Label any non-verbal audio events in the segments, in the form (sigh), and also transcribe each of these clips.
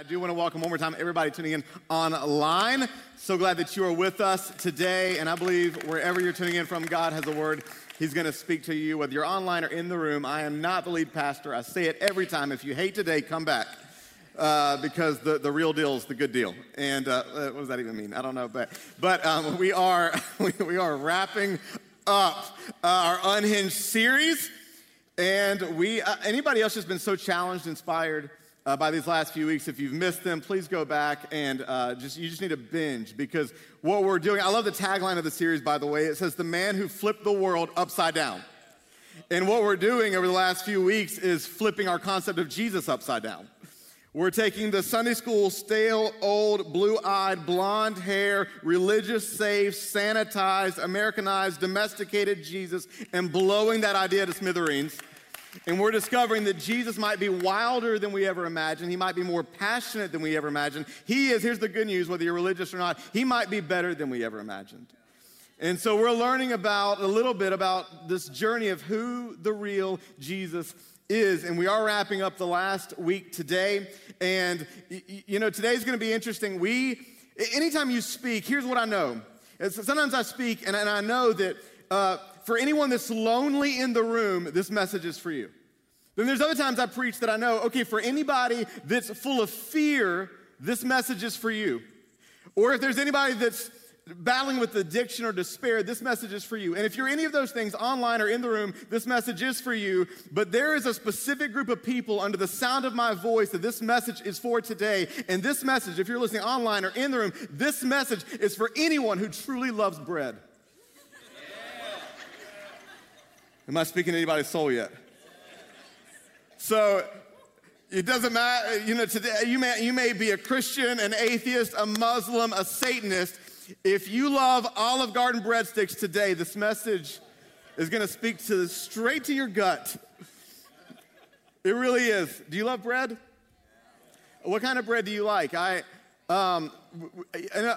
I do want to welcome one more time everybody tuning in online. So glad that you are with us today. And I believe wherever you're tuning in from, God has a word He's going to speak to you, whether you're online or in the room. I am not the lead pastor. I say it every time. If you hate today, come back. Uh, because the, the real deal is the good deal. And uh, uh what does that even mean? I don't know. But, but um, we, are, (laughs) we are wrapping up uh, our Unhinged series. And we, uh, anybody else has been so challenged, inspired, uh, by these last few weeks. If you've missed them, please go back and uh, just you just need to binge because what we're doing. I love the tagline of the series, by the way. It says, "The man who flipped the world upside down." And what we're doing over the last few weeks is flipping our concept of Jesus upside down. We're taking the Sunday school, stale, old, blue eyed, blonde hair, religious, safe, sanitized, Americanized, domesticated Jesus and blowing that idea to smithereens and we're discovering that Jesus might be wilder than we ever imagined. He might be more passionate than we ever imagined. He is, here's the good news, whether you're religious or not, he might be better than we ever imagined. And so we're learning about a little bit about this journey of who the real Jesus is. And we are wrapping up the last week today. And, you know, today's going to be interesting. We, anytime you speak, here's what I know. Sometimes I speak and, I know that uh, for anyone that's lonely in the room, this message is for you. Then there's other times I preach that I know, okay, for anybody that's full of fear, this message is for you. Or if there's anybody that's battling with addiction or despair, this message is for you. And if you're any of those things online or in the room, this message is for you. But there is a specific group of people under the sound of my voice that this message is for today. And this message, if you're listening online or in the room, this message is for anyone who truly loves bread. Am I speaking to anybody's soul yet? So it doesn't matter, you know, today you may, you may be a Christian, an atheist, a Muslim, a Satanist. If you love Olive Garden breadsticks today, this message is going to speak to straight to your gut. It really is. Do you love bread? What kind of bread do you like? I, um, uh,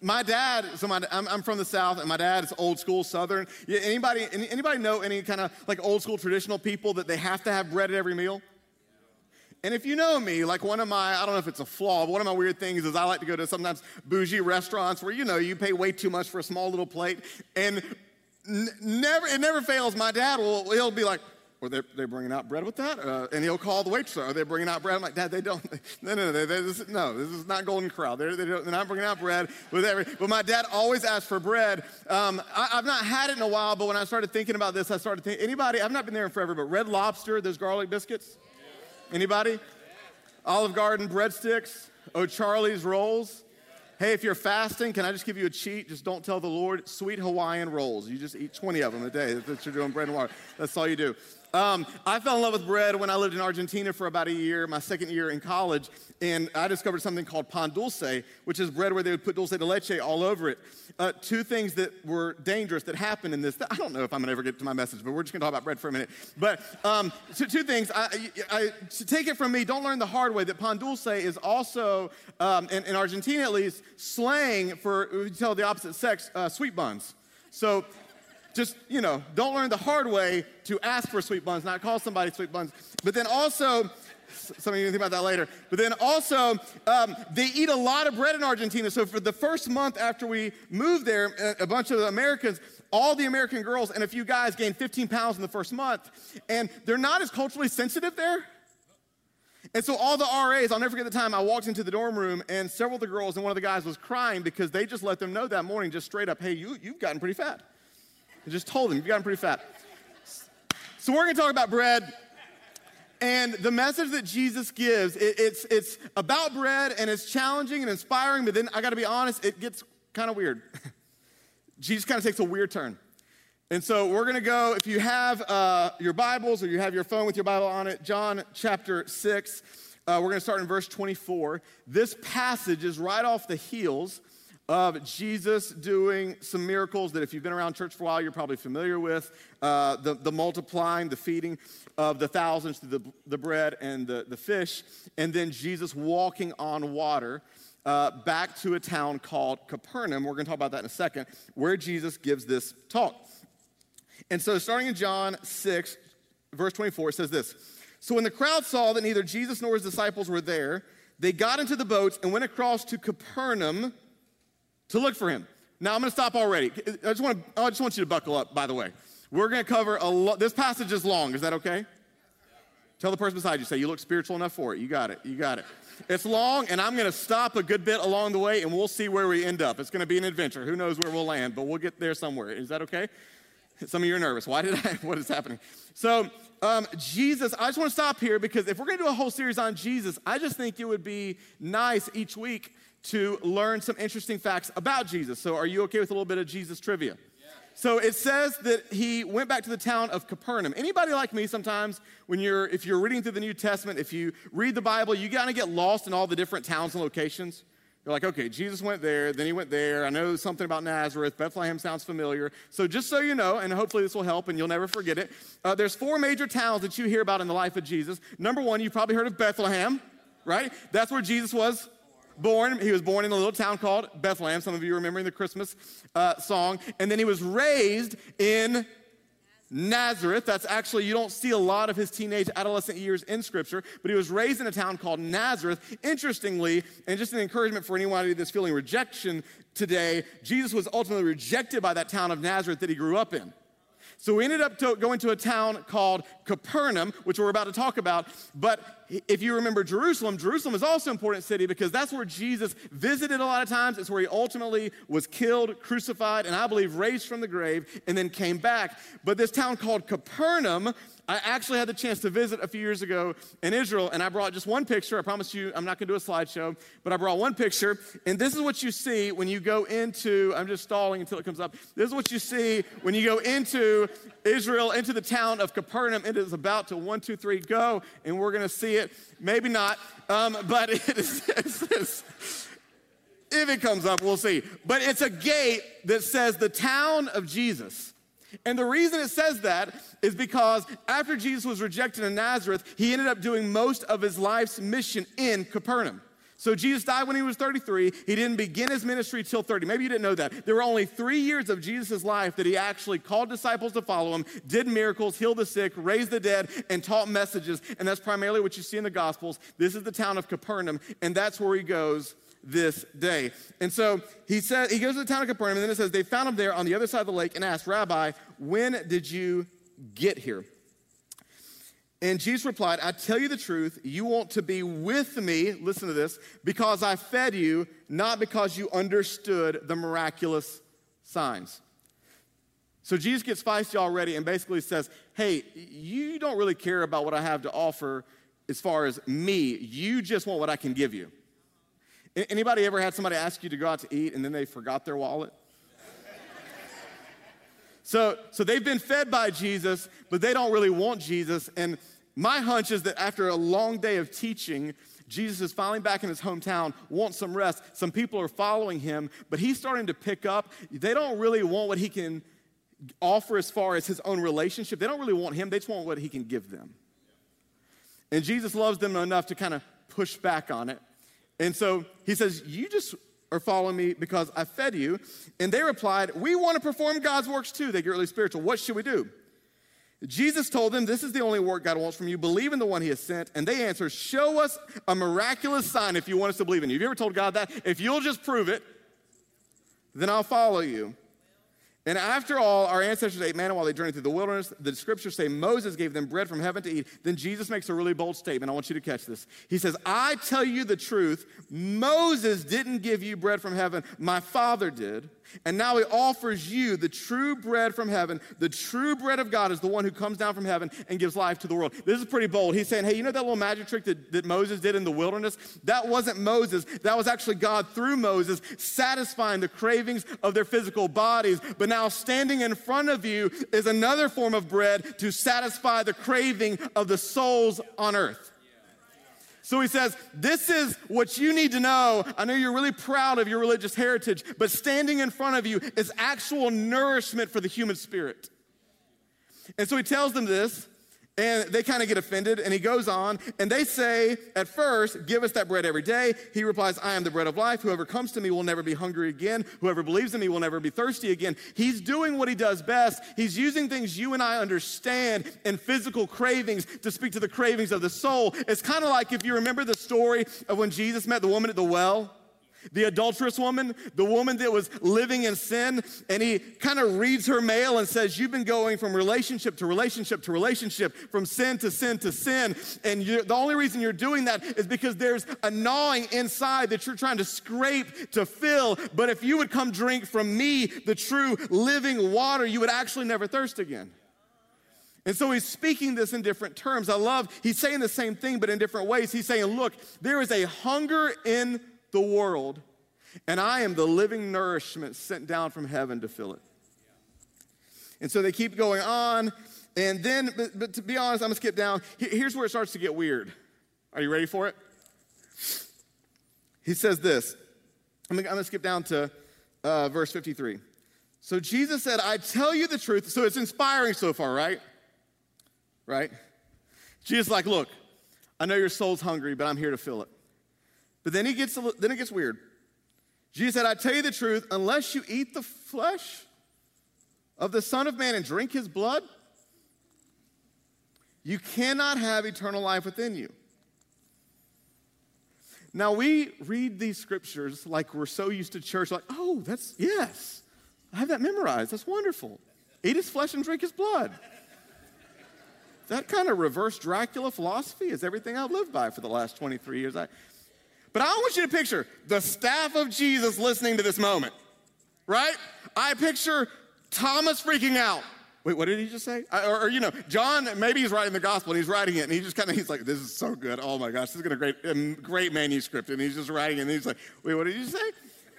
my dad, so my, I'm, I'm, from the South, and my dad is old school Southern. Anybody, anybody know any kind of like old school traditional people that they have to have bread at every meal? And if you know me, like one of my, I don't know if it's a flaw, but one of my weird things is I like to go to sometimes bougie restaurants where, you know, you pay way too much for a small little plate. And n- never, it never fails. My dad will, he'll be like, or they're, they're bringing out bread with that? Uh, and he'll call the waitress, are they bringing out bread? I'm like, Dad, they don't. (laughs) No, no, no, they, this, no, this is not Golden Corral. They're, they are not bringing out bread with every, but my dad always asked for bread. Um, I, have not had it in a while, but when I started thinking about this, I started thinking, anybody, I've not been there in forever, but Red Lobster, those garlic biscuits? Anybody? Olive Garden breadsticks? Oh, Charlie's rolls? Hey, if you're fasting, can I just give you a cheat? Just don't tell the Lord. Sweet Hawaiian rolls. You just eat 20 of them a day. What you're doing, bread and water. That's all you do. Um, I fell in love with bread when I lived in Argentina for about a year, my second year in college, and I discovered something called pan dulce, which is bread where they would put dulce de leche all over it. Uh, two things that were dangerous that happened in this. I don't know if I'm gonna ever get to my message, but we're just gonna talk about bread for a minute. But um, so two things. I, I, take it from me, don't learn the hard way that pan dulce is also, um, in, in, Argentina at least, slang for, we tell the opposite sex, uh, sweet buns. So just, you know, don't learn the hard way to ask for sweet buns, not call somebody sweet buns. But then also, some of you think about that later. But then also, um, they eat a lot of bread in Argentina. So for the first month after we moved there, a bunch of Americans, all the American girls and a few guys gained 15 pounds in the first month. And they're not as culturally sensitive there. And so all the RAs, I'll never forget the time I walked into the dorm room and several of the girls and one of the guys was crying because they just let them know that morning, just straight up, hey, you, you've gotten pretty fat. I just told him, you've gotten pretty fat. So we're going to talk about bread. And the message that Jesus gives, it, it's, it's about bread and it's challenging and inspiring, but then I got to be honest, it gets kind of weird. (laughs) Jesus kind of takes a weird turn. And so we're going to go, if you have uh, your Bibles or you have your phone with your Bible on it, John chapter 6, uh, we're going to start in verse 24. This passage is right off the heels of Jesus doing some miracles that, if you've been around church for a while, you're probably familiar with uh, the, the multiplying, the feeding of the thousands through the, the bread and the, the fish, and then Jesus walking on water. Uh, back to a town called Capernaum. We're going to talk about that in a second, where Jesus gives this talk. And so, starting in John 6, verse 24, it says this So when the crowd saw that neither Jesus nor his disciples were there, they got into the boats and went across to Capernaum to look for him. Now I'm going to stop already. I just want to, I just want you to buckle up. By the way, we're going to cover a lot. This passage is long. Is that okay? Tell the person beside you, say, you look spiritual enough for it. You got it. You got it. It's long, and I'm going to stop a good bit along the way, and we'll see where we end up. It's going to be an adventure. Who knows where we'll land, but we'll get there somewhere. Is that okay? Some of you are nervous. Why did I? (laughs) What is happening? So, um, Jesus, I just want to stop here because if we're going to do a whole series on Jesus, I just think it would be nice each week to learn some interesting facts about Jesus. So, are you okay with a little bit of Jesus trivia? So it says that he went back to the town of Capernaum. Anybody like me sometimes when you're if you're reading through the New Testament, if you read the Bible, you kind of get lost in all the different towns and locations. You're like, okay, Jesus went there, then he went there. I know something about Nazareth. Bethlehem sounds familiar. So just so you know, and hopefully this will help and you'll never forget it, uh, there's four major towns that you hear about in the life of Jesus. Number one, you've probably heard of Bethlehem, right? That's where Jesus was born. He was born in a little town called Bethlehem. Some of you remembering the Christmas uh, song. And then he was raised in Nazareth. That's actually, you don't see a lot of his teenage, adolescent years in Scripture, but he was raised in a town called Nazareth. Interestingly, and just an encouragement for anyone that's feeling rejection today, Jesus was ultimately rejected by that town of Nazareth that he grew up in. So we ended up to going to a town called Capernaum, which we're about to talk about. But if you remember Jerusalem, Jerusalem is also an important city because that's where Jesus visited a lot of times. It's where he ultimately was killed, crucified, and I believe raised from the grave and then came back. But this town called Capernaum I actually had the chance to visit a few years ago in Israel, and I brought just one picture. I promise you, I'm not going to do a slideshow, but I brought one picture. And this is what you see when you go into, I'm just stalling until it comes up. This is what you see when you go into Israel, into the town of Capernaum. It is about to one, two, three, go, and we're going to see it. Maybe not, um, but (laughs) it is. if it comes up, we'll see. But it's a gate that says the town of Jesus. And the reason it says that is because after Jesus was rejected in Nazareth, he ended up doing most of his life's mission in Capernaum. So Jesus died when he was 33. He didn't begin his ministry till 30. Maybe you didn't know that. There were only three years of Jesus' life that he actually called disciples to follow him, did miracles, healed the sick, raised the dead, and taught messages. And that's primarily what you see in the Gospels. This is the town of Capernaum, and that's where he goes this day. And so he said he goes to the town of Capernaum, and then it says they found him there on the other side of the lake and asked, Rabbi, when did you get here? And Jesus replied, I tell you the truth, you want to be with me, listen to this, because I fed you, not because you understood the miraculous signs. So Jesus gets feisty already and basically says, Hey, you don't really care about what I have to offer as far as me. You just want what I can give you. Anybody ever had somebody ask you to go out to eat and then they forgot their wallet? So, so they've been fed by Jesus, but they don't really want Jesus. And my hunch is that after a long day of teaching, Jesus is finally back in his hometown, wants some rest. Some people are following him, but he's starting to pick up. They don't really want what he can offer as far as his own relationship. They don't really want him, they just want what he can give them. And Jesus loves them enough to kind of push back on it. And so he says, You just are follow me because I fed you. And they replied, We want to perform God's works too. They get really spiritual. What should we do? Jesus told them, This is the only work God wants from you. Believe in the one he has sent. And they answered, Show us a miraculous sign if you want us to believe in you. Have you ever told God that? If you'll just prove it, then I'll follow you. And after all, our ancestors ate manna while they journeyed through the wilderness. The scriptures say Moses gave them bread from heaven to eat. Then Jesus makes a really bold statement. I want you to catch this. He says, I tell you the truth. Moses didn't give you bread from heaven, my Father did. And now he offers you the true bread from heaven. The true bread of God is the one who comes down from heaven and gives life to the world. This is pretty bold. He's saying, hey, you know that little magic trick that, that Moses did in the wilderness? That wasn't Moses. That was actually God through Moses satisfying the cravings of their physical bodies. But now standing in front of you is another form of bread to satisfy the craving of the souls on earth. So he says, This is what you need to know. I know you're really proud of your religious heritage, but standing in front of you is actual nourishment for the human spirit. And so he tells them this. And they kind of get offended, and he goes on, and they say, at first, Give us that bread every day. He replies, I am the bread of life. Whoever comes to me will never be hungry again. Whoever believes in me will never be thirsty again. He's doing what he does best. He's using things you and I understand and physical cravings to speak to the cravings of the soul. It's kind of like if you remember the story of when Jesus met the woman at the well. The adulterous woman, the woman that was living in sin, and he kind of reads her mail and says, You've been going from relationship to relationship to relationship, from sin to sin to sin. And the only reason you're doing that is because there's a gnawing inside that you're trying to scrape to fill. But if you would come drink from me, the true living water, you would actually never thirst again. And so he's speaking this in different terms. I love, he's saying the same thing, but in different ways. He's saying, Look, there is a hunger in the world, and I am the living nourishment sent down from heaven to fill it. And so they keep going on. And then, but, but to be honest, I'm gonna skip down. Here's where it starts to get weird. Are you ready for it? He says this. I'm gonna, I'm gonna skip down to uh, verse 53. So Jesus said, I tell you the truth. So it's inspiring so far, right? Right? Jesus like, look, I know your soul's hungry, but I'm here to fill it. But then he gets then it gets weird. Jesus said, I tell you the truth, unless you eat the flesh of the Son of Man and drink his blood, you cannot have eternal life within you. Now, we read these scriptures like we're so used to church, like, oh, that's, yes, I have that memorized. That's wonderful. Eat his flesh and drink his blood. that kind of reverse Dracula philosophy is everything I've lived by for the last 23 years. I, but I want you to picture the staff of Jesus listening to this moment, right? I picture Thomas freaking out. Wait, what did he just say? I, or, or, you know, John, maybe he's writing the gospel and he's writing it and he just kind of, he's like, this is so good. Oh my gosh, this is to great, great manuscript. And he's just writing it and he's like, wait, what did you say?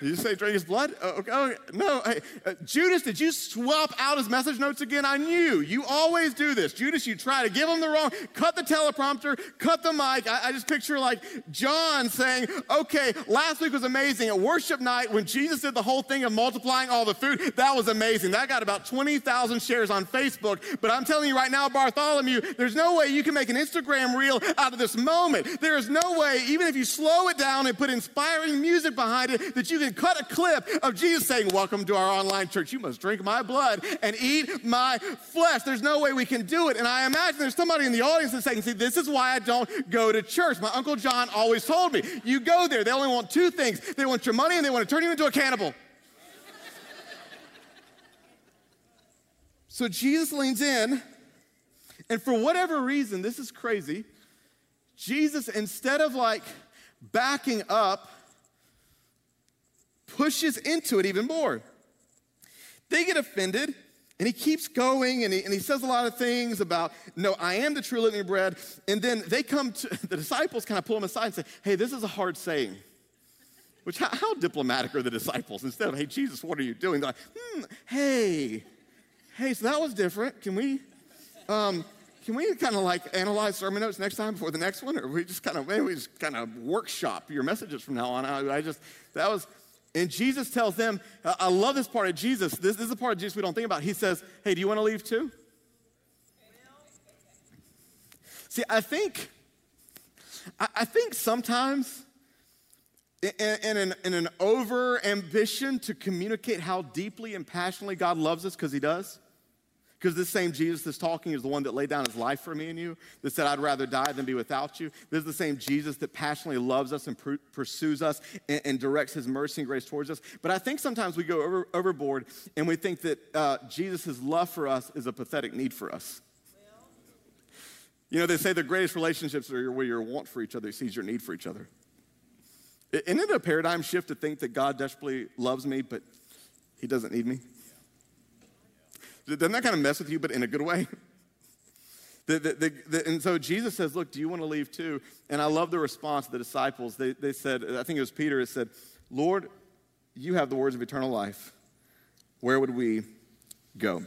Did you say drink his blood? Oh, okay. oh no. Hey, uh, Judas, did you swap out his message notes again? I knew. You always do this. Judas, you try to give him the wrong, cut the teleprompter, cut the mic. I, I just picture like John saying, okay, last week was amazing. At worship night, when Jesus did the whole thing of multiplying all the food, that was amazing. That got about 20,000 shares on Facebook. But I'm telling you right now, Bartholomew, there's no way you can make an Instagram reel out of this moment. There is no way, even if you slow it down and put inspiring music behind it, that you can cut a clip of Jesus saying, Welcome to our online church. You must drink my blood and eat my flesh. There's no way we can do it. And I imagine there's somebody in the audience that's saying, See, this is why I don't go to church. My Uncle John always told me, You go there, they only want two things they want your money and they want to turn you into a cannibal. so Jesus leans in, and for whatever reason, this is crazy. Jesus, instead of like backing up pushes into it even more. They get offended, and he keeps going and he, and he says a lot of things about, no, I am the true living bread. And then they come to, (laughs) the disciples kind of pull him aside and say, hey, this is a hard saying. Which, how, how diplomatic are the disciples? Instead of, hey, Jesus, what are you doing? They're like, hmm, hey, hey, so that was different. Can we, um, can we kind of like analyze sermon notes next time before the next one? Or we just kind of, maybe we just kind of workshop your messages from now on. I, I just, that was, and Jesus tells them, I love this part of Jesus. This, this is a part of Jesus we don't think about. He says, Hey, do you want to leave too? See, I think, I, I think sometimes in, in, an, in an over ambition to communicate how deeply and passionately God loves us, because He does, because this same Jesus that's talking is the one that laid down his life for me and you, that said, I'd rather die than be without you. This is the same Jesus that passionately loves us and pr- pursues us and, and, directs his mercy and grace towards us. But I think sometimes we go over, overboard and we think that uh, Jesus' love for us is a pathetic need for us. You know, they say the greatest relationships are where your want for each other sees your need for each other. Isn't it a paradigm shift to think that God desperately loves me, but he doesn't need me? Doesn't that kind of mess with you, but in a good way? (laughs) The, the, the, and so Jesus says, Look, do you want to leave too? And I love the response of the disciples. They, they said, I think it was Peter, it said, Lord, you have the words of eternal life. Where would we go?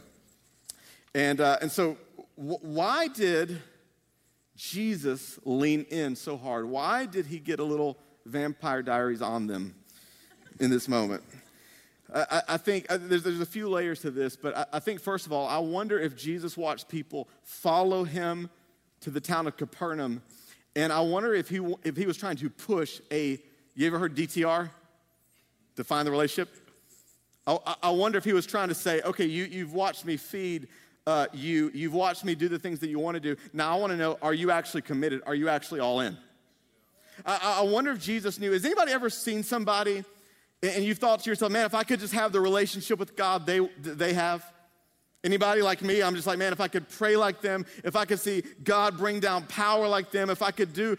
And, uh, and so, w- why did Jesus lean in so hard? Why did he get a little vampire diaries on them in this moment? I, I think uh, there's, there's, a few layers to this, but I, I think, first of all, I wonder if Jesus watched people follow him to the town of Capernaum. And I wonder if he, if he was trying to push a, you ever heard DTR? Define the relationship? I, I wonder if he was trying to say, okay, you, you've watched me feed uh, you, you've watched me do the things that you want to do. Now I want to know, are you actually committed? Are you actually all in? I, I wonder if Jesus knew. Has anybody ever seen somebody and you've thought to yourself, man, if I could just have the relationship with God they, they have? Anybody like me? I'm just like, man, if I could pray like them, if I could see God bring down power like them, if I could do,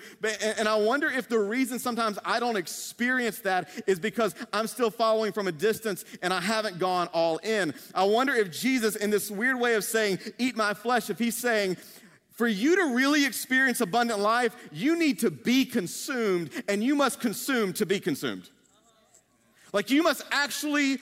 and I wonder if the reason sometimes I don't experience that is because I'm still following from a distance and I haven't gone all in. I wonder if Jesus, in this weird way of saying, eat my flesh, if he's saying, for you to really experience abundant life, you need to be consumed and you must consume to be consumed. Like you must actually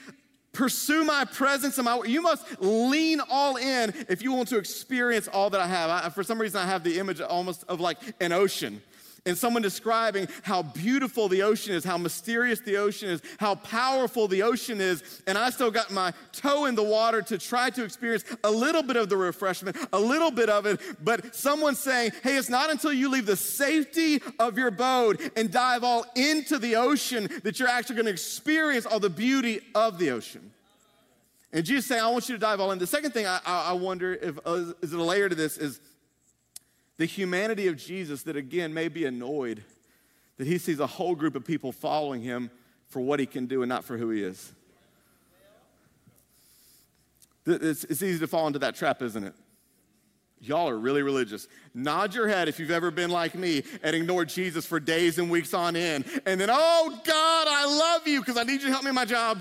pursue my presence and my you must lean all in if you want to experience all that i have. I, for some reason i have the image almost of like an ocean and someone describing how beautiful the ocean is, how mysterious the ocean is, how powerful the ocean is, and I still got my toe in the water to try to experience a little bit of the refreshment, a little bit of it, but someone saying, hey, it's not until you leave the safety of your boat and dive all into the ocean that you're actually going to experience all the beauty of the ocean. And Jesus saying, I want you to dive all in. The second thing I, I wonder if uh, is it a layer to this is the humanity of Jesus that, again, may be annoyed that he sees a whole group of people following him for what he can do and not for who he is. It's, it's easy to fall into that trap, isn't it? Y'all are really religious. Nod your head if you've ever been like me and ignored Jesus for days and weeks on end. And then, oh God, I love you because I need you to help me in my job.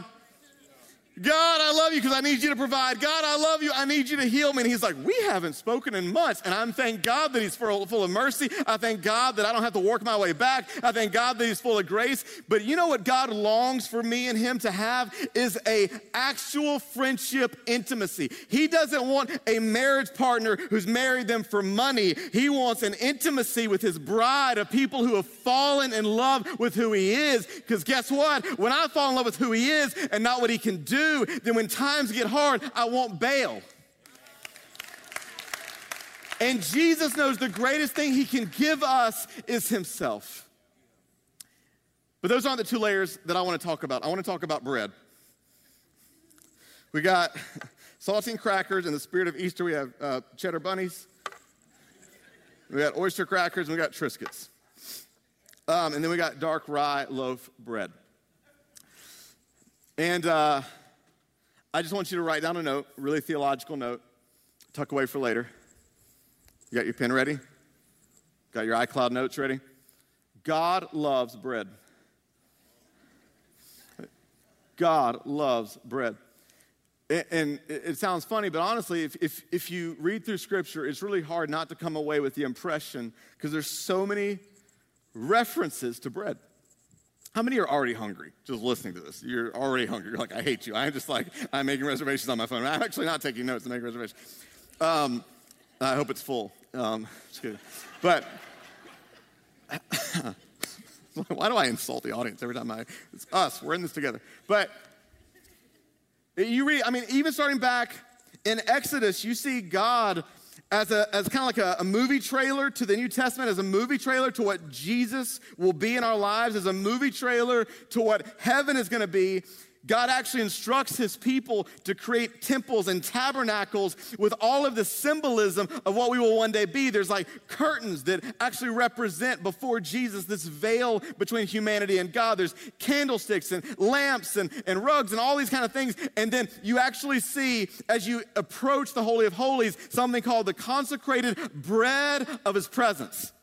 God, I love you because I need you to provide. God, I love you. I need you to heal me. And he's like, We haven't spoken in months. And I'm thank God that he's full, full of mercy. I thank God that I don't have to work my way back. I thank God that he's full of grace. But you know what God longs for me and him to have is a actual friendship intimacy. He doesn't want a marriage partner who's married them for money. He wants an intimacy with his bride of people who have fallen in love with who he is. Because guess what? When I fall in love with who he is and not what he can do, then when times get hard, I won't bail. And Jesus knows the greatest thing he can give us is himself. But those aren't the two layers that I want to talk about. I want to talk about bread. We got (laughs) saltine crackers. In the spirit of Easter, we have uh, cheddar bunnies. We got oyster crackers, and we got Triscuits. Um, and then we got dark rye loaf bread. And uh, I just want you to write down a note, really theological note, tuck away for later. You got your pen ready? Got your iCloud notes ready? God loves bread. God loves bread. And it sounds funny, but honestly, if, if, if you read through Scripture, it's really hard not to come away with the impression because there's so many references to bread. How many are already hungry just listening to this? You're already hungry. You're like, I hate you. I'm just like, I'm making reservations on my phone. I'm actually not taking notes. I'm making reservations. Um, I hope it's full. Um. But (laughs) why do I insult the audience every time I, it's us, we're in this together. But you read, I mean, even starting back in Exodus, you see God as, a, as kind of like a, a, movie trailer to the New Testament, as a movie trailer to what Jesus will be in our lives, as a movie trailer to what heaven is going to be. God actually instructs his people to create temples and tabernacles with all of the symbolism of what we will one day be. There's like curtains that actually represent before Jesus this veil between humanity and God. There's candlesticks and lamps and, and rugs and all these kind of things. And then you actually see, as you approach the Holy of Holies, something called the consecrated bread of his presence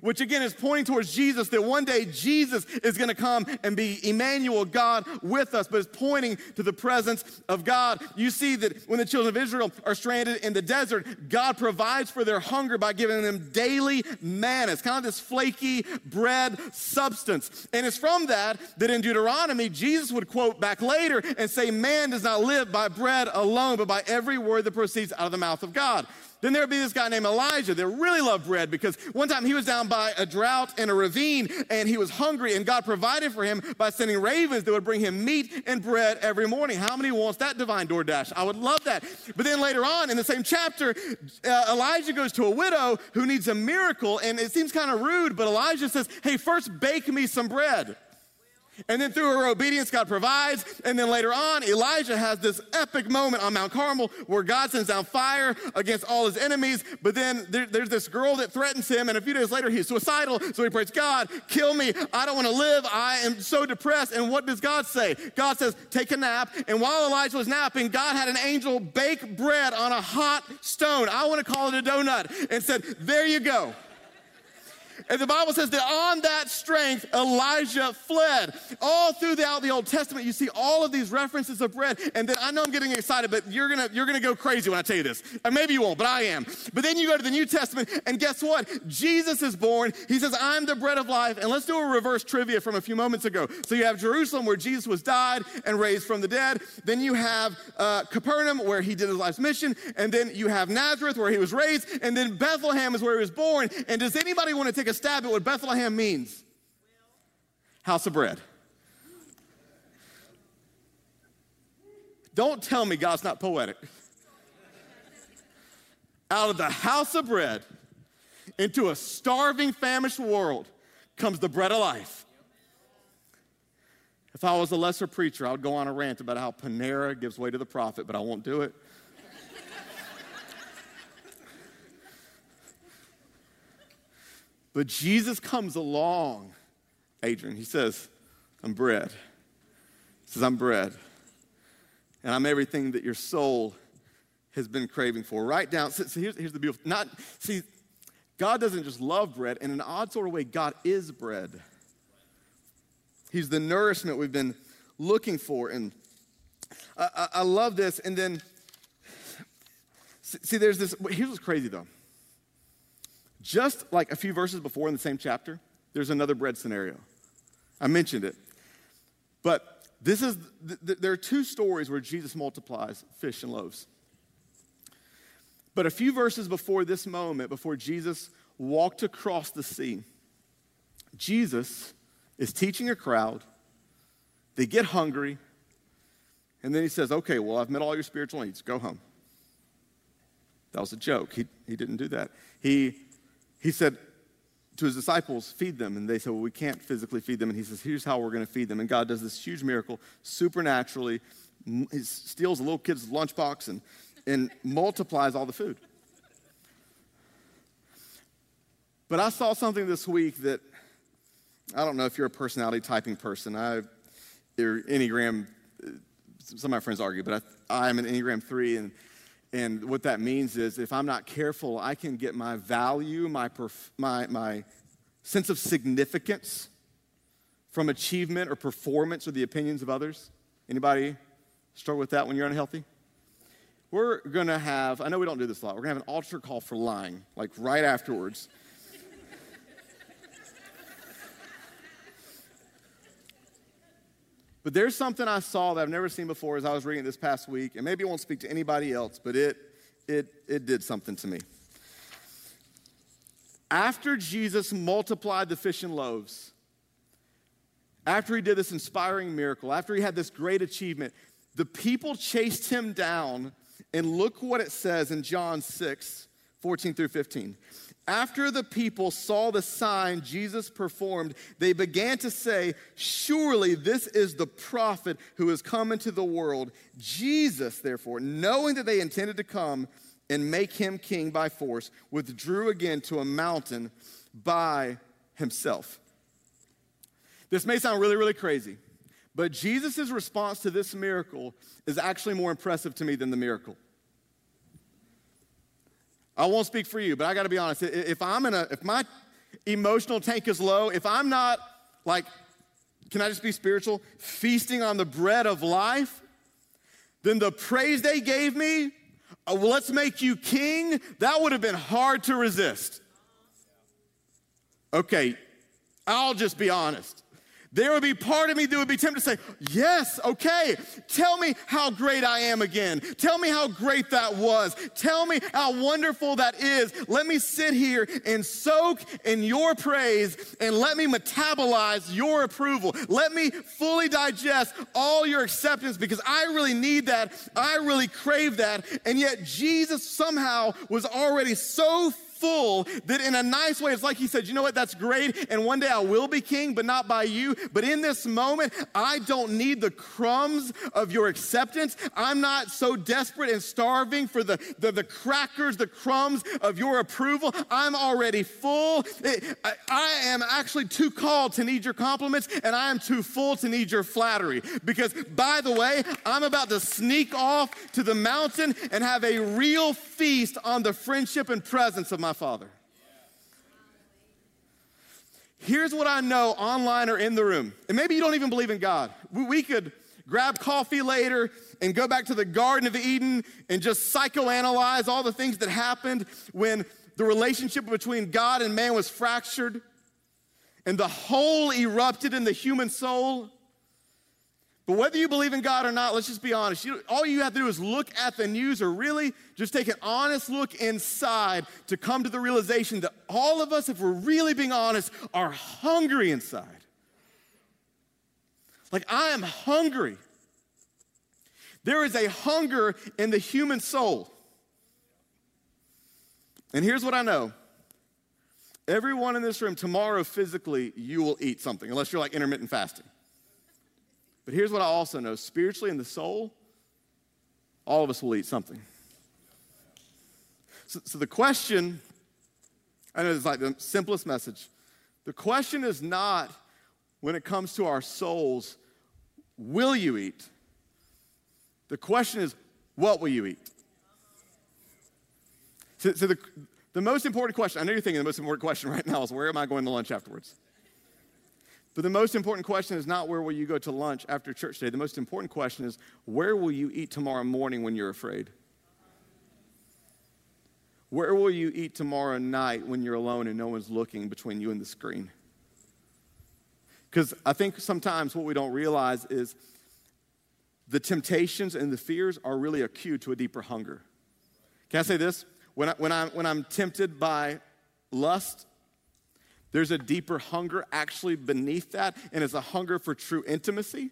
which again is pointing towards Jesus, that one day Jesus is going to come and be Emmanuel, God with us, but it's pointing to the presence of God. You see that when the children of Israel are stranded in the desert, God provides for their hunger by giving them daily manna. It's kind of this flaky bread substance. And it's from that that in Deuteronomy, Jesus would quote back later and say, Man does not live by bread alone, but by every word that proceeds out of the mouth of God. Then there would be this guy named Elijah that really loved bread because one time he was down by a drought in a ravine and he was hungry, and God provided for him by sending ravens that would bring him meat and bread every morning. How many wants that divine DoorDash? I would love that. But then later on in the same chapter, uh, Elijah goes to a widow who needs a miracle, and it seems kind of rude, but Elijah says, Hey, first bake me some bread. And then through her obedience, God provides. And then later on, Elijah has this epic moment on Mount Carmel where God sends down fire against all his enemies. But then there, there's this girl that threatens him. And a few days later, he's suicidal. So he prays, God, kill me. I don't want to live. I am so depressed. And what does God say? God says, take a nap. And while Elijah was napping, God had an angel bake bread on a hot stone. I want to call it a donut. And said, there you go. And the Bible says that on that strength, Elijah fled. All throughout the Old Testament, you see all of these references of bread. And then I know I'm getting excited, but you're gonna, you're gonna go crazy when I tell you this. Or maybe you won't, but I am. But then you go to the New Testament, and guess what? Jesus is born. He says, I'm the bread of life. And let's do a reverse trivia from a few moments ago. So you have Jerusalem, where Jesus was died and raised from the dead. Then you have uh, Capernaum, where he did his life's mission. And then you have Nazareth, where he was raised. And then Bethlehem is where he was born. And does anybody want to take a stab at what Bethlehem means house of bread. Don't tell me God's not poetic. Out of the house of bread into a starving, famished world comes the bread of life. If I was a lesser preacher, I would go on a rant about how Panera gives way to the prophet, but I won't do it. But Jesus comes along, Adrian. He says, I'm bread. He says, I'm bread. And I'm everything that your soul has been craving for. Write down, so, so here's, here's the beautiful, not, see, God doesn't just love bread. In an odd sort of way, God is bread. He's the nourishment we've been looking for. And I, I, I love this. And then, see, there's this, here's what's crazy though. Just like a few verses before in the same chapter, there's another bread scenario. I mentioned it. But this is, th- th- there are two stories where Jesus multiplies fish and loaves. But a few verses before this moment, before Jesus walked across the sea, Jesus is teaching a crowd. They get hungry. And then he says, Okay, well, I've met all your spiritual needs. Go home. That was a joke. He, he didn't do that. He he said to his disciples, Feed them. And they said, Well, we can't physically feed them. And he says, Here's how we're going to feed them. And God does this huge miracle supernaturally. He steals a little kid's lunchbox and, and multiplies all the food. But I saw something this week that I don't know if you're a personality typing person. I, or Enneagram, uh, some of my friends argue, but I, I'm an Enneagram 3, and and what that means is if I'm not careful, I can get my value, my, perf- my, my sense of significance from achievement or performance or the opinions of others. Anybody struggle with that when you're unhealthy? We're going to have, I know we don't do this a lot, we're going to have an altar call for lying, like right afterwards. But there's something I saw that I've never seen before as I was reading this past week, and maybe it won't speak to anybody else, but it, it, it did something to me. After Jesus multiplied the fish and loaves, after he did this inspiring miracle, after he had this great achievement, the people chased him down, and look what it says in John 6 14 through 15. After the people saw the sign Jesus performed, they began to say, Surely this is the prophet who has come into the world. Jesus, therefore, knowing that they intended to come and make him king by force, withdrew again to a mountain by himself. This may sound really, really crazy, but Jesus' response to this miracle is actually more impressive to me than the miracle. I won't speak for you, but I got to be honest. If I'm in a, if my emotional tank is low, if I'm not like, can I just be spiritual, feasting on the bread of life, then the praise they gave me, uh, well, let's make you king, that would have been hard to resist. Okay, I'll just be honest. There would be part of me that would be tempted to say, Yes, okay, tell me how great I am again. Tell me how great that was. Tell me how wonderful that is. Let me sit here and soak in your praise and let me metabolize your approval. Let me fully digest all your acceptance because I really need that. I really crave that. And yet, Jesus somehow was already so full that in a nice way, it's like he said, you know what, that's great. And one day I will be king, but not by you. But in this moment, I don't need the crumbs of your acceptance. I'm not so desperate and starving for the, the, the crackers, the crumbs of your approval. I'm already full. I, I am actually too called to need your compliments, and I am too full to need your flattery. Because, by the way, I'm about to sneak off to the mountain and have a real feast on the friendship and presence of my Father. Here's what I know online or in the room. And maybe you don't even believe in God. We could grab coffee later and go back to the Garden of Eden and just psychoanalyze all the things that happened when the relationship between God and man was fractured and the hole erupted in the human soul. But whether you believe in God or not, let's just be honest. You, all you have to do is look at the news or really just take an honest look inside to come to the realization that all of us, if we're really being honest, are hungry inside. Like, I am hungry. There is a hunger in the human soul. And here's what I know everyone in this room, tomorrow physically, you will eat something, unless you're like intermittent fasting. But here's what I also know spiritually in the soul, all of us will eat something. So, so the question, I know it's like the simplest message. The question is not when it comes to our souls, will you eat? The question is, what will you eat? So, so the, the most important question, I know you're thinking the most important question right now is where am I going to lunch afterwards? But the most important question is not where will you go to lunch after church today. The most important question is where will you eat tomorrow morning when you're afraid? Where will you eat tomorrow night when you're alone and no one's looking between you and the screen? Because I think sometimes what we don't realize is the temptations and the fears are really a cue to a deeper hunger. Can I say this? When, I, when, I'm, when I'm tempted by lust there's a deeper hunger actually beneath that, and it's a hunger for true intimacy.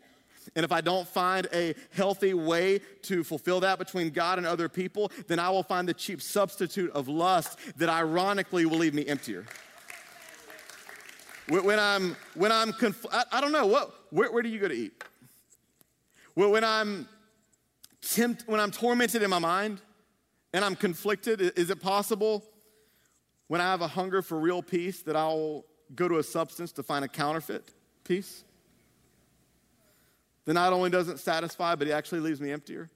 And if I don't find a healthy way to fulfill that between God and other people, then I will find the cheap substitute of lust that ironically will leave me emptier. When I'm, when I'm, conf- I, I, don't know, what, where, where do you go to eat? When I'm, when I'm tormented in my mind and I'm conflicted, is it possible when I have a hunger for real peace, that I'll go to a substance to find a counterfeit peace that not only doesn't satisfy, but it actually leaves me emptier?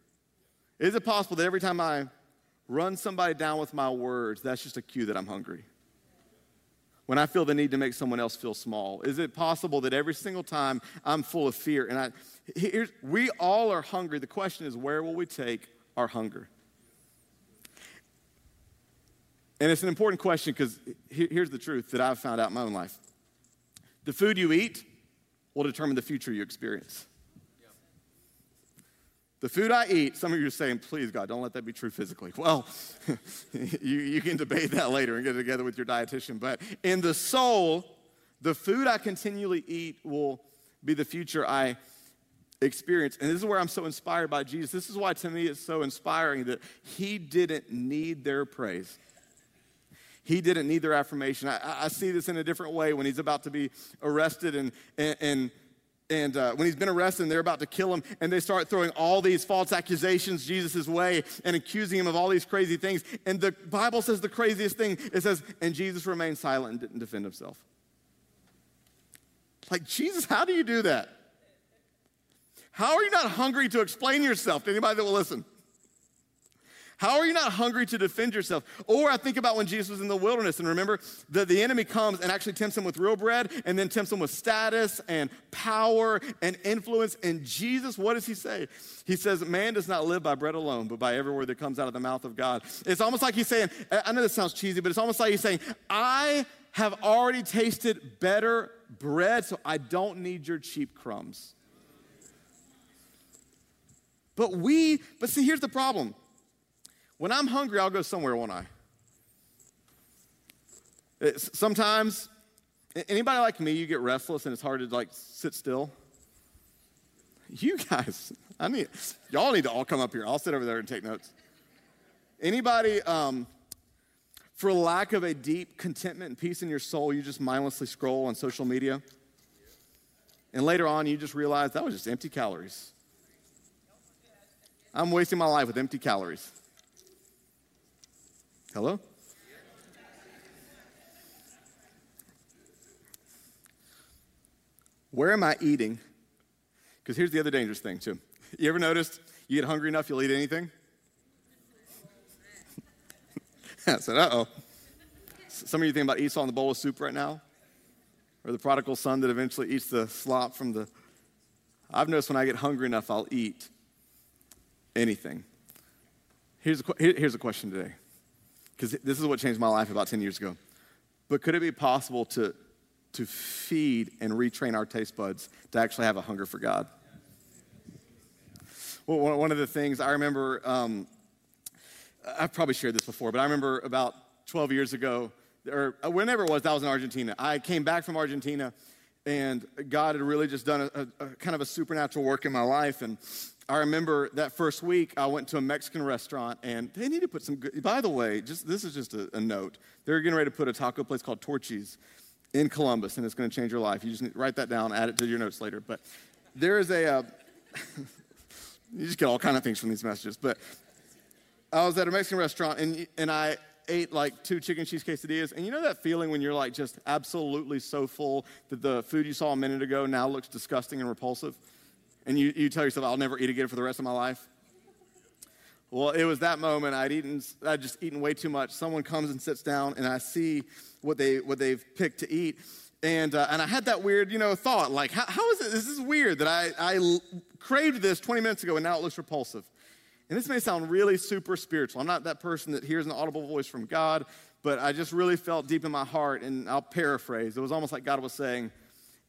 Is it possible that every time I run somebody down with my words, that's just a cue that I'm hungry? When I feel the need to make someone else feel small, is it possible that every single time I'm full of fear and I, we all are hungry? The question is, where will we take our hunger? And it's an important question because here's the truth that I've found out in my own life the food you eat will determine the future you experience. The food I eat, some of you are saying, please, God, don't let that be true physically. Well, (laughs) you, you can debate that later and get together with your dietitian. But in the soul, the food I continually eat will be the future I experience. And this is where I'm so inspired by Jesus. This is why to me it's so inspiring that he didn't need their praise. He didn't need their affirmation. I, I see this in a different way when he's about to be arrested and, and, and and uh, when he's been arrested and they're about to kill him, and they start throwing all these false accusations Jesus' way and accusing him of all these crazy things. And the Bible says the craziest thing it says, and Jesus remained silent and didn't defend himself. Like, Jesus, how do you do that? How are you not hungry to explain yourself to anybody that will listen? How are you not hungry to defend yourself? Or I think about when Jesus was in the wilderness, and remember that the enemy comes and actually tempts him with real bread, and then tempts him with status and power and influence. And Jesus, what does he say? He says, Man does not live by bread alone, but by every word that comes out of the mouth of God. It's almost like he's saying, I know this sounds cheesy, but it's almost like he's saying, I have already tasted better bread, so I don't need your cheap crumbs. But we, but see, here's the problem. When I'm hungry, I'll go somewhere, won't I? It's, sometimes, anybody like me, you get restless and it's hard to like sit still. You guys, (laughs) I mean, y'all need to all come up here. I'll sit over there and take notes. Anybody, um, for lack of a deep contentment and peace in your soul, you just mindlessly scroll on social media. And later on, you just realize that was just empty calories. I'm wasting my life with empty calories. Hello? Where am I eating? Because here's the other dangerous thing, too. You ever noticed you get hungry enough, you'll eat anything? (laughs) I said, uh oh. Some of you think about Esau in the bowl of soup right now? Or the prodigal son that eventually eats the slop from the. I've noticed when I get hungry enough, I'll eat anything. Here's a, here's a question today, because this is what changed my life about 10 years ago. But could it be possible to, to feed and retrain our taste buds to actually have a hunger for God? Well, one of the things I remember um, I've probably shared this before, but I remember about 12 years ago, or whenever it was, that was in Argentina. I came back from Argentina, and God had really just done a, a, a kind of a supernatural work in my life. And I remember that first week, I went to a Mexican restaurant, and they need to put some good. By the way, just this is just a, a note. They're getting ready to put a taco place called Torchy's in Columbus, and it's going to change your life. You just need, write that down, add it to your notes later. But there is a. Uh, (laughs) you just get all kind of things from these messages, but I was at a Mexican restaurant and, and I ate like two chicken cheese quesadillas. And you know that feeling when you're like just absolutely so full that the food you saw a minute ago now looks disgusting and repulsive? And you, you tell yourself, I'll never eat again for the rest of my life? Well, it was that moment. I'd eaten, I'd just eaten way too much. Someone comes and sits down, and I see what they what they've picked to eat, and uh, and I had that weird, you know, thought like, how, how is it? This is weird that I I craved this 20 minutes ago, and now it looks repulsive. And this may sound really super spiritual. I'm not that person that hears an audible voice from God, but I just really felt deep in my heart, and I'll paraphrase. It was almost like God was saying,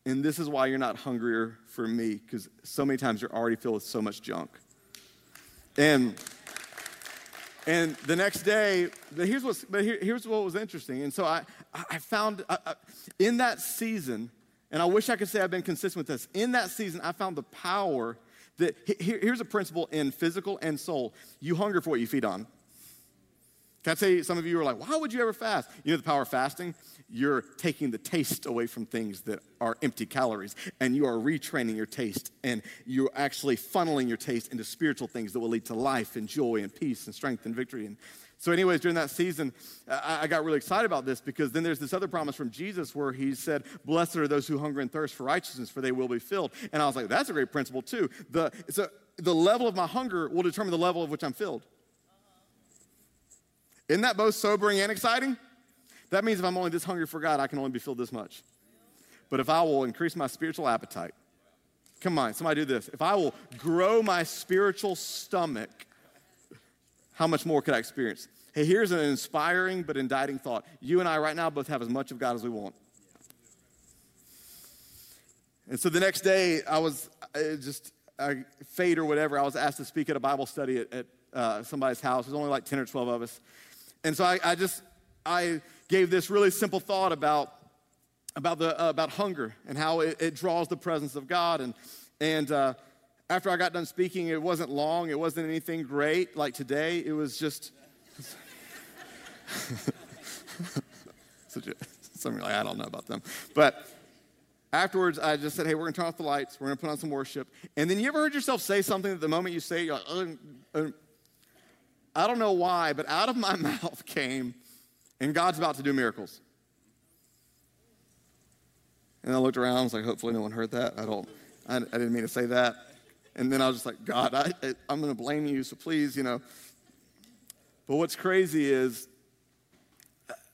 and this is why you're not hungrier for me, because so many times you're already filled with so much junk. And and the next day, but here's, what's, but here, here's what was interesting. And so I, I found I, I, in that season, and I wish I could say I've been consistent with this, in that season, I found the power that, here, here's a principle in physical and soul you hunger for what you feed on. Can I say some of you are like, why would you ever fast? You know the power of fasting? You're taking the taste away from things that are empty calories, and you are retraining your taste, and you're actually funneling your taste into spiritual things that will lead to life and joy and peace and strength and victory. And so, anyways, during that season, I, got really excited about this because then there's this other promise from Jesus where he said, Blessed are those who hunger and thirst for righteousness, for they will be filled. And I was like, That's a great principle, too. The, so the level of my hunger will determine the level of which I'm filled. Isn't that both sobering and exciting? That means if I'm only this hungry for God, I can only be filled this much. But if I will increase my spiritual appetite, come on, somebody do this. If I will grow my spiritual stomach, how much more could I experience? Hey, here's an inspiring but indicting thought. You and I, right now, both have as much of God as we want. And so the next day, I was just a fate or whatever. I was asked to speak at a Bible study at, at uh, somebody's house. There's only like 10 or 12 of us. And so I, I just, I gave this really simple thought about, about, the, uh, about hunger and how it, it, draws the presence of God. And, and uh, after I got done speaking, it wasn't long, it wasn't anything great like today. It was just. (laughs) Some like, I don't know about them. But afterwards, I just said, hey, we're going to turn off the lights. We're going to put on some worship. And then you ever heard yourself say something that the moment you say, it, you're like, uh, uh, I don't know why, but out of my (laughs) mouth came, and God's about to do miracles. And I looked around, I was like, hopefully no one heard that. I don't, I, I didn't mean to say that. And then I was just like, God, I, I'm going to blame you, so please, you know. But what's crazy is,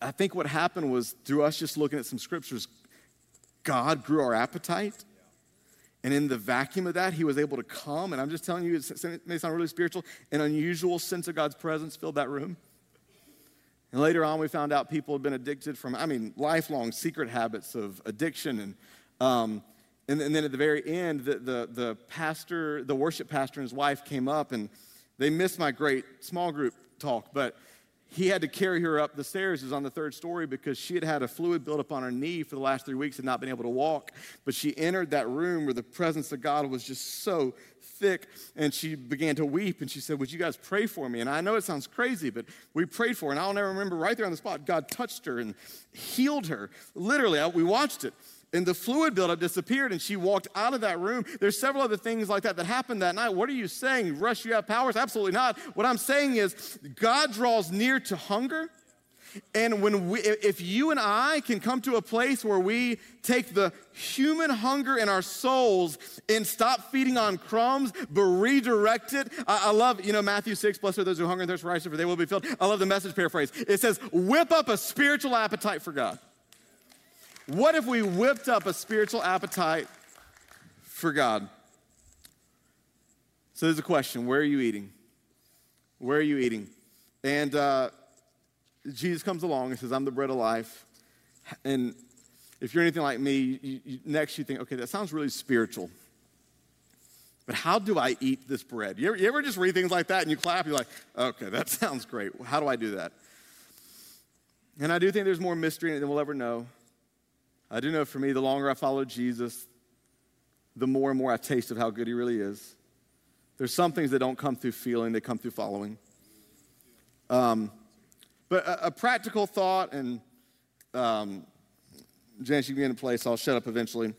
I think what happened was through us just looking at some scriptures, God grew our appetite. And in the vacuum of that, he was able to come. And I'm just telling you, it may sound really spiritual, an unusual sense of God's presence filled that room. And later on, we found out people had been addicted from, I mean, lifelong secret habits of addiction and Um, and, and, then at the very end, the, the, the pastor, the worship pastor and his wife came up and they missed my great small group talk, but he had to carry her up the stairs. It was on the third story because she had had a fluid build up on her knee for the last three weeks and not been able to walk. But she entered that room where the presence of God was just so thick and she began to weep and she said, Would you guys pray for me? And I know it sounds crazy, but we prayed for her. And I'll never remember right there on the spot, God touched her and healed her. Literally, we watched it and the fluid buildup disappeared and she walked out of that room there's several other things like that that happened that night what are you saying rush you have powers absolutely not what i'm saying is god draws near to hunger and when we if you and i can come to a place where we take the human hunger in our souls and stop feeding on crumbs but redirect it i, I love you know matthew 6 blessed are those who hunger and thirst for righteousness for they will be filled i love the message paraphrase it says whip up a spiritual appetite for god what if we whipped up a spiritual appetite for God? So there's a question where are you eating? Where are you eating? And uh, Jesus comes along and says, I'm the bread of life. And if you're anything like me, you, you, next you think, okay, that sounds really spiritual. But how do I eat this bread? You ever, you ever just read things like that and you clap? You're like, okay, that (laughs) sounds great. How do I do that? And I do think there's more mystery in it than we'll ever know. I do know for me, the longer I follow Jesus, the more and more I taste of how good he really is. There's some things that don't come through feeling, they come through following. Um, but a, a, practical thought, and um, Janice, you can get in place, I'll shut up eventually.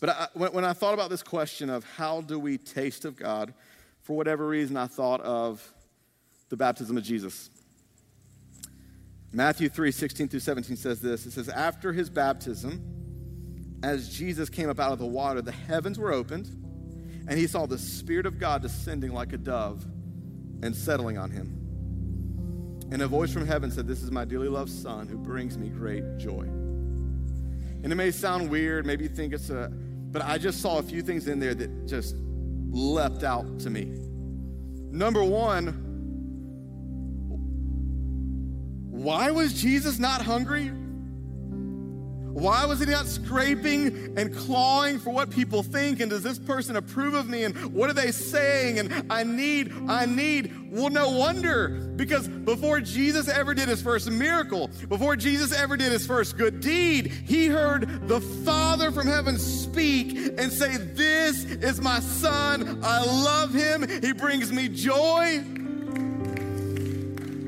But I, when, when I thought about this question of how do we taste of God, for whatever reason, I thought of the baptism of Jesus. Matthew 3 16 through 17 says this It says, After his baptism, as Jesus came up out of the water, the heavens were opened, and he saw the Spirit of God descending like a dove and settling on him. And a voice from heaven said, This is my dearly loved Son who brings me great joy. And it may sound weird, maybe you think it's a, but I just saw a few things in there that just leapt out to me. Number one, Why was Jesus not hungry? Why was he not scraping and clawing for what people think? And does this person approve of me? And what are they saying? And I need, I need. Well, no wonder, because before Jesus ever did his first miracle, before Jesus ever did his first good deed, he heard the Father from heaven speak and say, This is my son. I love him. He brings me joy.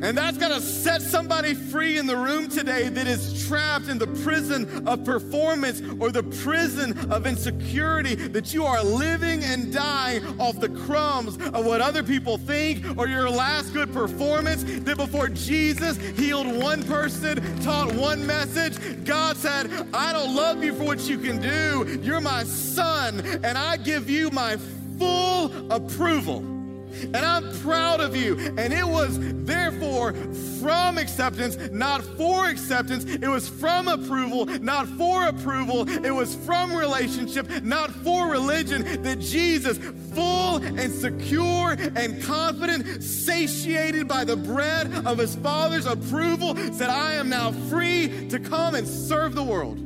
And that's going to set somebody free in the room today that is trapped in the prison of performance or the prison of insecurity, that you are living and dying off the crumbs of what other people think or your last good performance. That before Jesus healed one person, taught one message, God said, I don't love you for what you can do. You're my son, and I give you my full approval. And I'm proud of you. And it was therefore from acceptance, not for acceptance. It was from approval, not for approval. It was from relationship, not for religion, that Jesus, full and secure and confident, satiated by the bread of his Father's approval, said, I am now free to come and serve the world.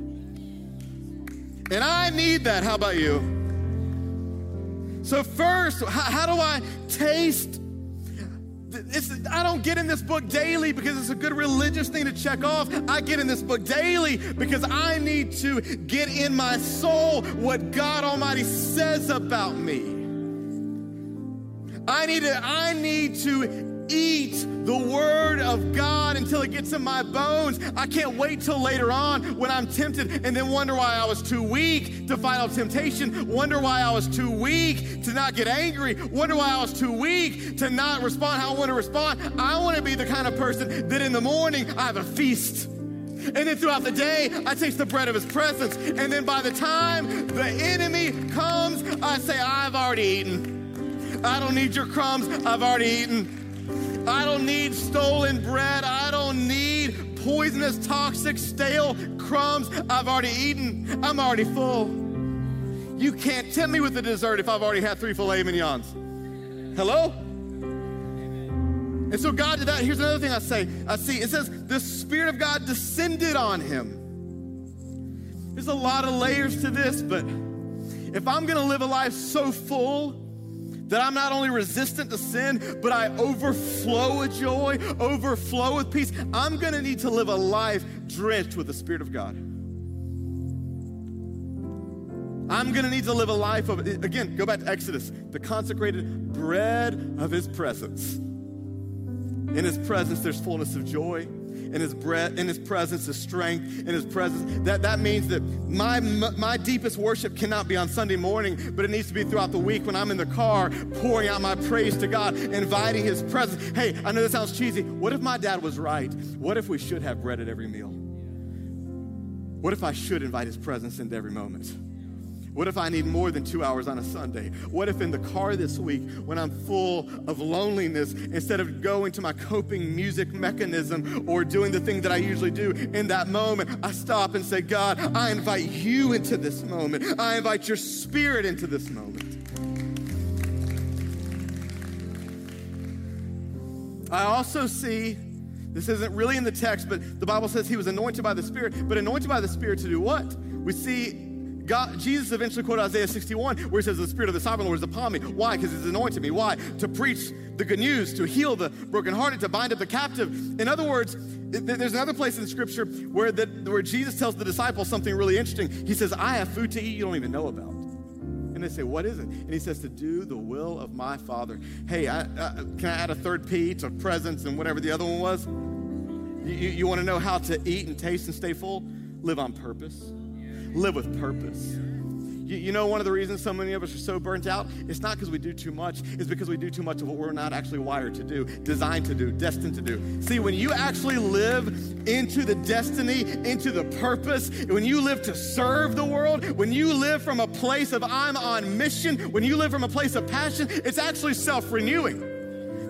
And I need that. How about you? So, first, how, how do I taste? It's, I don't get in this book daily because it's a good religious thing to check off. I get in this book daily because I need to get in my soul what God Almighty says about me. I need to, I need to eat the word of God until it gets in my bones. I can't wait till later on when I'm tempted and then wonder why I was too weak to fight off temptation, wonder why I was too weak to not get angry, wonder why I was too weak to not respond how I want to respond. I want to be the kind of person that in the morning I have a feast. And then throughout the day, I taste the bread of his presence. And then by the time the enemy comes, I say, I've already eaten. I don't need your crumbs. I've already eaten. I don't need stolen bread. I don't need poisonous, toxic, stale crumbs I've already eaten. I'm already full. You can't tempt me with the dessert if I've already had three filet mignons. Hello? And so God did that. Here's another thing I say. I see. It says the Spirit of God descended on him. There's a lot of layers to this, but if I'm gonna live a life so full that I'm not only resistant to sin, but I overflow with joy, overflow with peace, I'm gonna need to live a life drenched with the Spirit of God. I'm gonna need to live a life of, again, go back to Exodus, the consecrated bread of His presence. In His presence, there's fullness of joy in his breath, in his presence, his strength, in his presence. That, that means that my, my deepest worship cannot be on Sunday morning, but it needs to be throughout the week when I'm in the car pouring out my praise to God, inviting his presence. Hey, I know this sounds cheesy. What if my dad was right? What if we should have bread at every meal? What if I should invite his presence into every moment? What if I need more than two hours on a Sunday? What if in the car this week, when I'm full of loneliness, instead of going to my coping music mechanism or doing the thing that I usually do, in that moment, I stop and say, God, I invite you into this moment. I invite your spirit into this moment. I also see this isn't really in the text, but the Bible says he was anointed by the Spirit. But anointed by the Spirit to do what? We see God, Jesus eventually quoted Isaiah 61, where he says, The Spirit of the Sovereign Lord is upon me. Why? Because he's anointed me. Why? To preach the good news, to heal the brokenhearted, to bind up the captive. In other words, there's another place in Scripture where, the, where Jesus tells the disciples something really interesting. He says, I have food to eat you don't even know about. And they say, What is it? And he says, To do the will of my Father. Hey, I, uh, can I add a third P to presence and whatever the other one was? You, you, you want to know how to eat and taste and stay full? Live on purpose live with purpose. You, you know, one of the reasons so many of us are so burnt out, it's not because we do too much, it's because we do too much of what we're not actually wired to do, designed to do, destined to do. See, when you actually live into the destiny, into the purpose, when you live to serve the world, when you live from a place of I'm on mission, when you live from a place of passion, it's actually self renewing.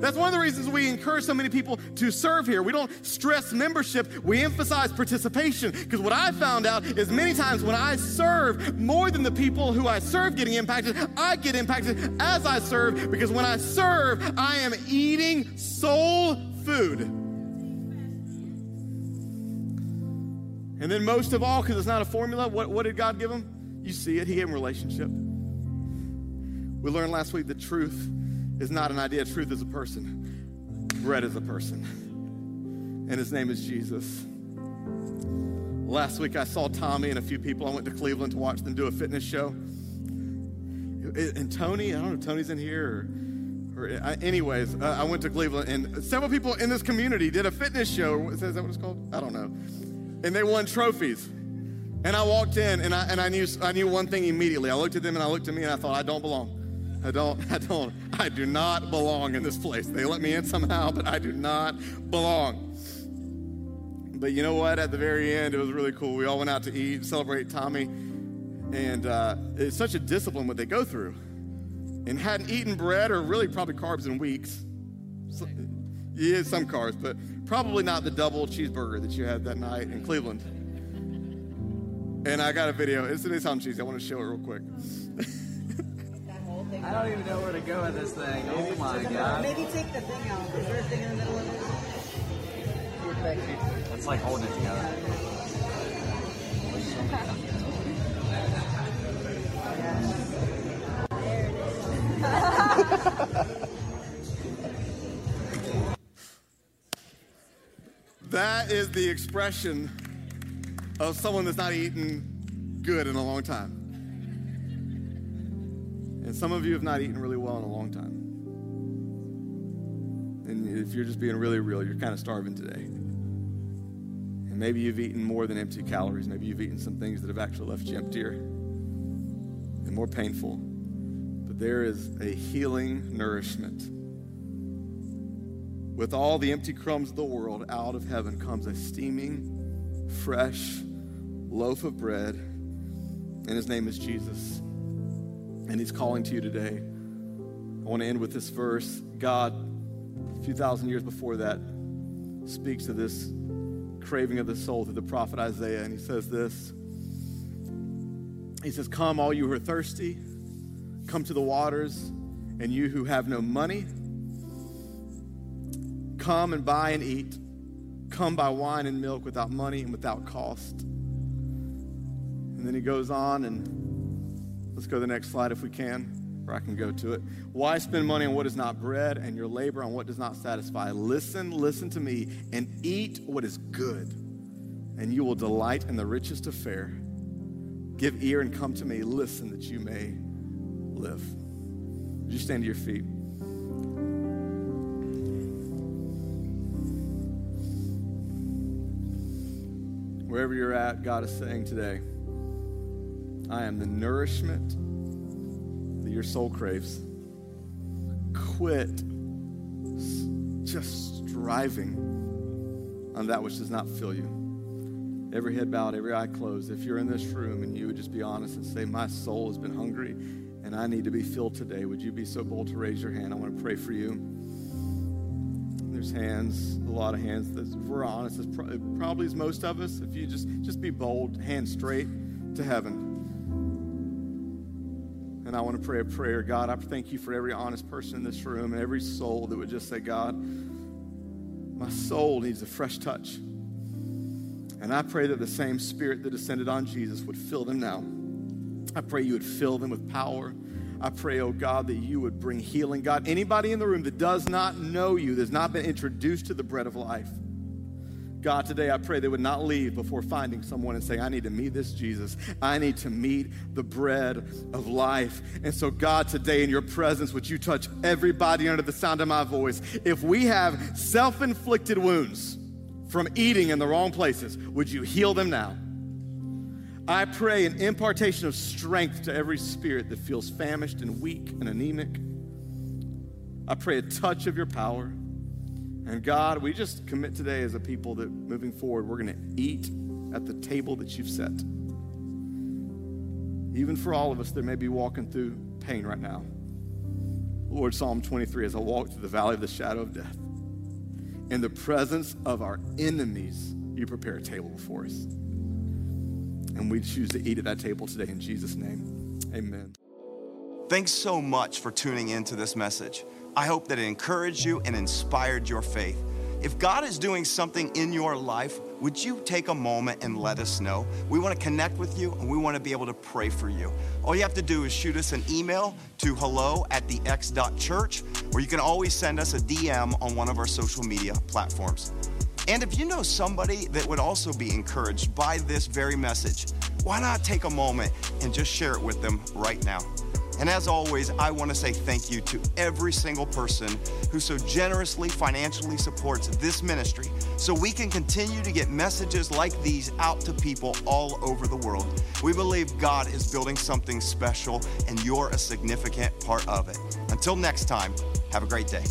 That's one of the reasons we encourage so many people to serve here. We don't stress membership, we emphasize participation. Because what I found out is many times when I serve, more than the people who I serve getting impacted, I get impacted as I serve. Because when I serve, I am eating soul food. And then, most of all, because it's not a formula, what, what did God give him? You see it, He gave him relationship. We learned last week the truth is not an idea, truth is a person. Bread is a person. And his name is Jesus. Last week I saw Tommy and a few people. I went to Cleveland to watch them do a fitness show. And Tony, I don't know if Tony's in here or, uh, anyways, uh, I went to Cleveland and several people in this community did a fitness show. Is that what it's called? I don't know. And they won trophies. And I walked in and I, and I knew I knew one thing immediately. I looked at them and I looked at me and I thought, I don't belong. I don't, (laughs) I don't, I do not belong in this place. They let me in somehow, but I do not belong. But you know what? At the very end, it was really cool. We all went out to eat, celebrate Tommy, and uh, it's such a discipline what they go through. And hadn't eaten bread or really probably carbs in weeks. So, yeah, some carbs, but probably not the double cheeseburger that you had that night in Cleveland. And I got a video. It's, it sounds cheesy. I want to show it real quick. (laughs) I don't even know where to go with this thing. Oh my god. Maybe take the thing out. Is there a thing in the middle of it? It's like holding it together. (laughs) that is the expression of someone that's not eaten good in a long time. And some of you have not eaten really well in a long time. And if you're just being really real, you're kind of starving today. And maybe you've eaten more than empty calories. Maybe you've eaten some things that have actually left you emptier and more painful. But there is a healing nourishment. With all the empty crumbs of the world, out of heaven comes a steaming, fresh loaf of bread, and his name is Jesus and He's calling to you today. I want to end with this verse. God, a few thousand years before that, speaks to this craving of the soul through the prophet Isaiah, and he says this. He says, Come, all you who are thirsty, come to the waters, and you who have no money, come and buy and eat. Come buy wine and milk without money and without cost. And then he goes on, and let's go to the next slide if we can, or I can go to it. Why spend money on what is not bread and your labor on what does not satisfy? Listen, listen to me, and eat what is good, and you will delight in the richest of. Give ear and come to me. Listen that you may live. Would you stand to your feet? Wherever you're at, God is saying today, I am the nourishment that your soul craves. Quit just striving on that which does not fill you. Every head bowed, every eye closed. If you're in this room and you would just be honest and say, My soul has been hungry and I need to be filled today, would you be so bold to raise your hand? I want to pray for you. There's hands, a lot of hands. If we're honest, it's probably as most of us. If you just just be bold, hand straight to heaven. And I want to pray a prayer. God, I thank you for every honest person in this room and every soul that would just say, God, my soul needs a fresh touch. And I pray that the same spirit that descended on Jesus would fill them now. I pray you would fill them with power. I pray, oh God, that you would bring healing. God, anybody in the room that does not know you, that has not been introduced to the bread of life, God, today I pray they would not leave before finding someone and saying, I need to meet this Jesus. I need to meet the bread of life. And so, God, today in your presence, would you touch everybody under the sound of my voice? If we have self inflicted wounds from eating in the wrong places, would you heal them now? I pray an impartation of strength to every spirit that feels famished and weak and anemic. I pray a touch of your power. And God, we just commit today as a people that moving forward, we're going to eat at the table that you've set. Even for all of us that may be walking through pain right now. Lord, Psalm 23 as I walk through the valley of the shadow of death, in the presence of our enemies, you prepare a table before us. And we choose to eat at that table today in Jesus' name. Amen. Thanks so much for tuning in to this message. I hope that it encouraged you and inspired your faith. If God is doing something in your life, would you take a moment and let us know? We want to connect with you and we want to be able to pray for you. All you have to do is shoot us an email to hello at the x.church, or you can always send us a DM on one of our social media platforms. And if you know somebody that would also be encouraged by this very message, why not take a moment and just share it with them right now? And as always, I want to say thank you to every single person who so generously financially supports this ministry so we can continue to get messages like these out to people all over the world. We believe God is building something special and you're a significant part of it. Until next time, have a great day.